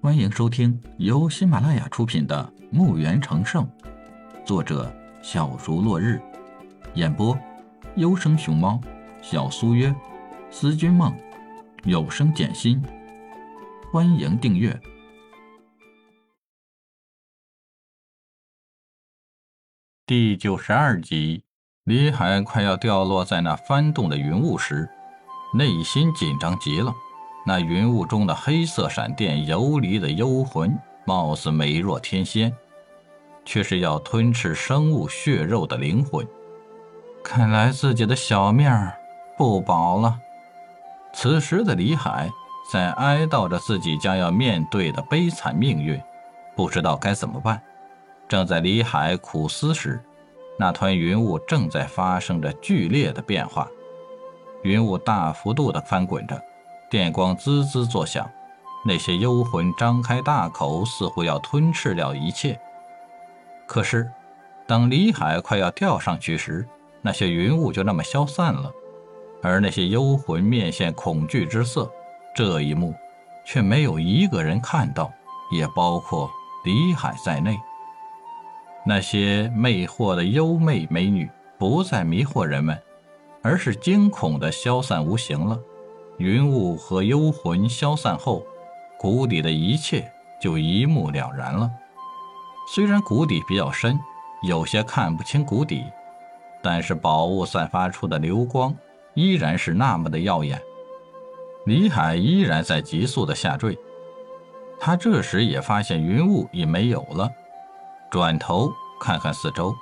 欢迎收听由喜马拉雅出品的《墓园成圣》，作者小竹落日，演播优生熊猫、小苏约、思君梦、有声简心。欢迎订阅第九十二集。李海快要掉落在那翻动的云雾时，内心紧张极了。那云雾中的黑色闪电游离的幽魂，貌似美若天仙，却是要吞噬生物血肉的灵魂。看来自己的小命儿不保了。此时的李海在哀悼着自己将要面对的悲惨命运，不知道该怎么办。正在李海苦思时，那团云雾正在发生着剧烈的变化，云雾大幅度的翻滚着。电光滋滋作响，那些幽魂张开大口，似乎要吞噬了一切。可是，当李海快要掉上去时，那些云雾就那么消散了，而那些幽魂面现恐惧之色。这一幕，却没有一个人看到，也包括李海在内。那些魅惑的幽媚美女不再迷惑人们，而是惊恐的消散无形了。云雾和幽魂消散后，谷底的一切就一目了然了。虽然谷底比较深，有些看不清谷底，但是宝物散发出的流光依然是那么的耀眼。李海依然在急速的下坠，他这时也发现云雾已没有了，转头看看四周，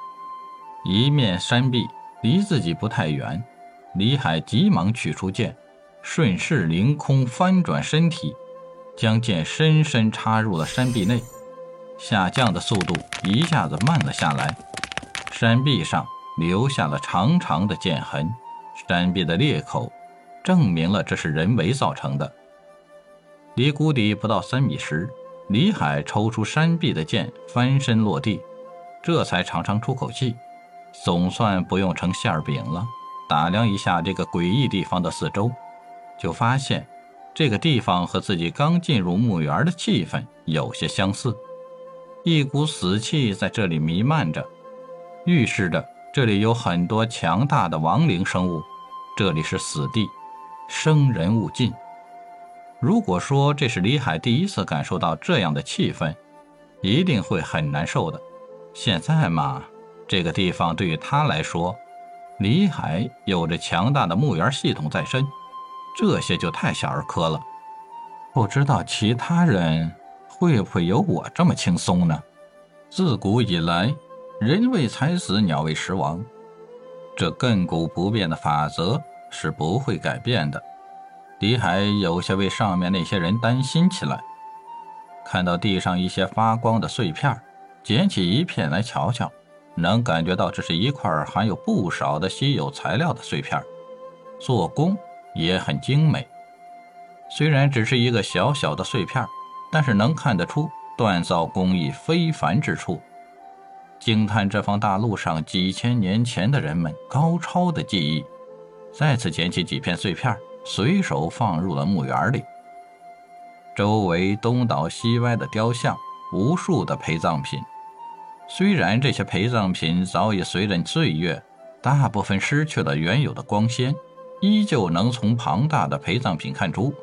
一面山壁离自己不太远，李海急忙取出剑。顺势凌空翻转身体，将剑深深插入了山壁内，下降的速度一下子慢了下来。山壁上留下了长长的剑痕，山壁的裂口证明了这是人为造成的。离谷底不到三米时，李海抽出山壁的剑，翻身落地，这才长长出口气，总算不用成馅饼了。打量一下这个诡异地方的四周。就发现，这个地方和自己刚进入墓园的气氛有些相似，一股死气在这里弥漫着，预示着这里有很多强大的亡灵生物。这里是死地，生人勿近。如果说这是李海第一次感受到这样的气氛，一定会很难受的。现在嘛，这个地方对于他来说，李海有着强大的墓园系统在身。这些就太小儿科了，不知道其他人会不会有我这么轻松呢？自古以来，人为财死，鸟为食亡，这亘古不变的法则是不会改变的。李海有些为上面那些人担心起来，看到地上一些发光的碎片，捡起一片来瞧瞧，能感觉到这是一块含有不少的稀有材料的碎片，做工。也很精美，虽然只是一个小小的碎片，但是能看得出锻造工艺非凡之处，惊叹这方大陆上几千年前的人们高超的技艺。再次捡起几片碎片，随手放入了墓园里。周围东倒西歪的雕像，无数的陪葬品。虽然这些陪葬品早已随着岁月，大部分失去了原有的光鲜。依旧能从庞大的陪葬品看出，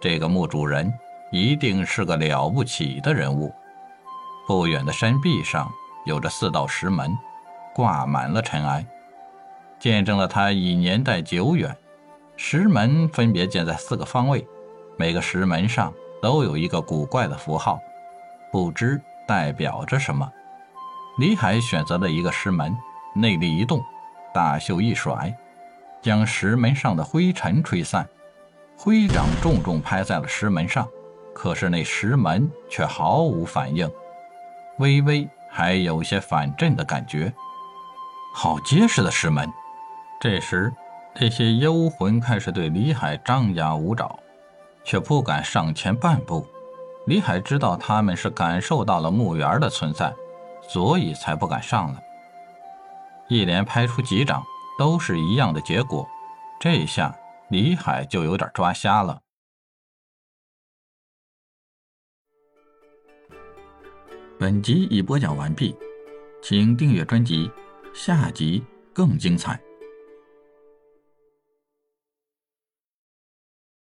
这个墓主人一定是个了不起的人物。不远的山壁上有着四道石门，挂满了尘埃，见证了它已年代久远。石门分别建在四个方位，每个石门上都有一个古怪的符号，不知代表着什么。李海选择了一个石门，内力一动，大袖一甩。将石门上的灰尘吹散，挥掌重重拍在了石门上，可是那石门却毫无反应，微微还有些反震的感觉。好结实的石门！这时，那些幽魂开始对李海张牙舞爪，却不敢上前半步。李海知道他们是感受到了墓园的存在，所以才不敢上来。一连拍出几掌。都是一样的结果这下李海就有点抓瞎了。本集已播讲完毕请订阅专辑下集更精彩。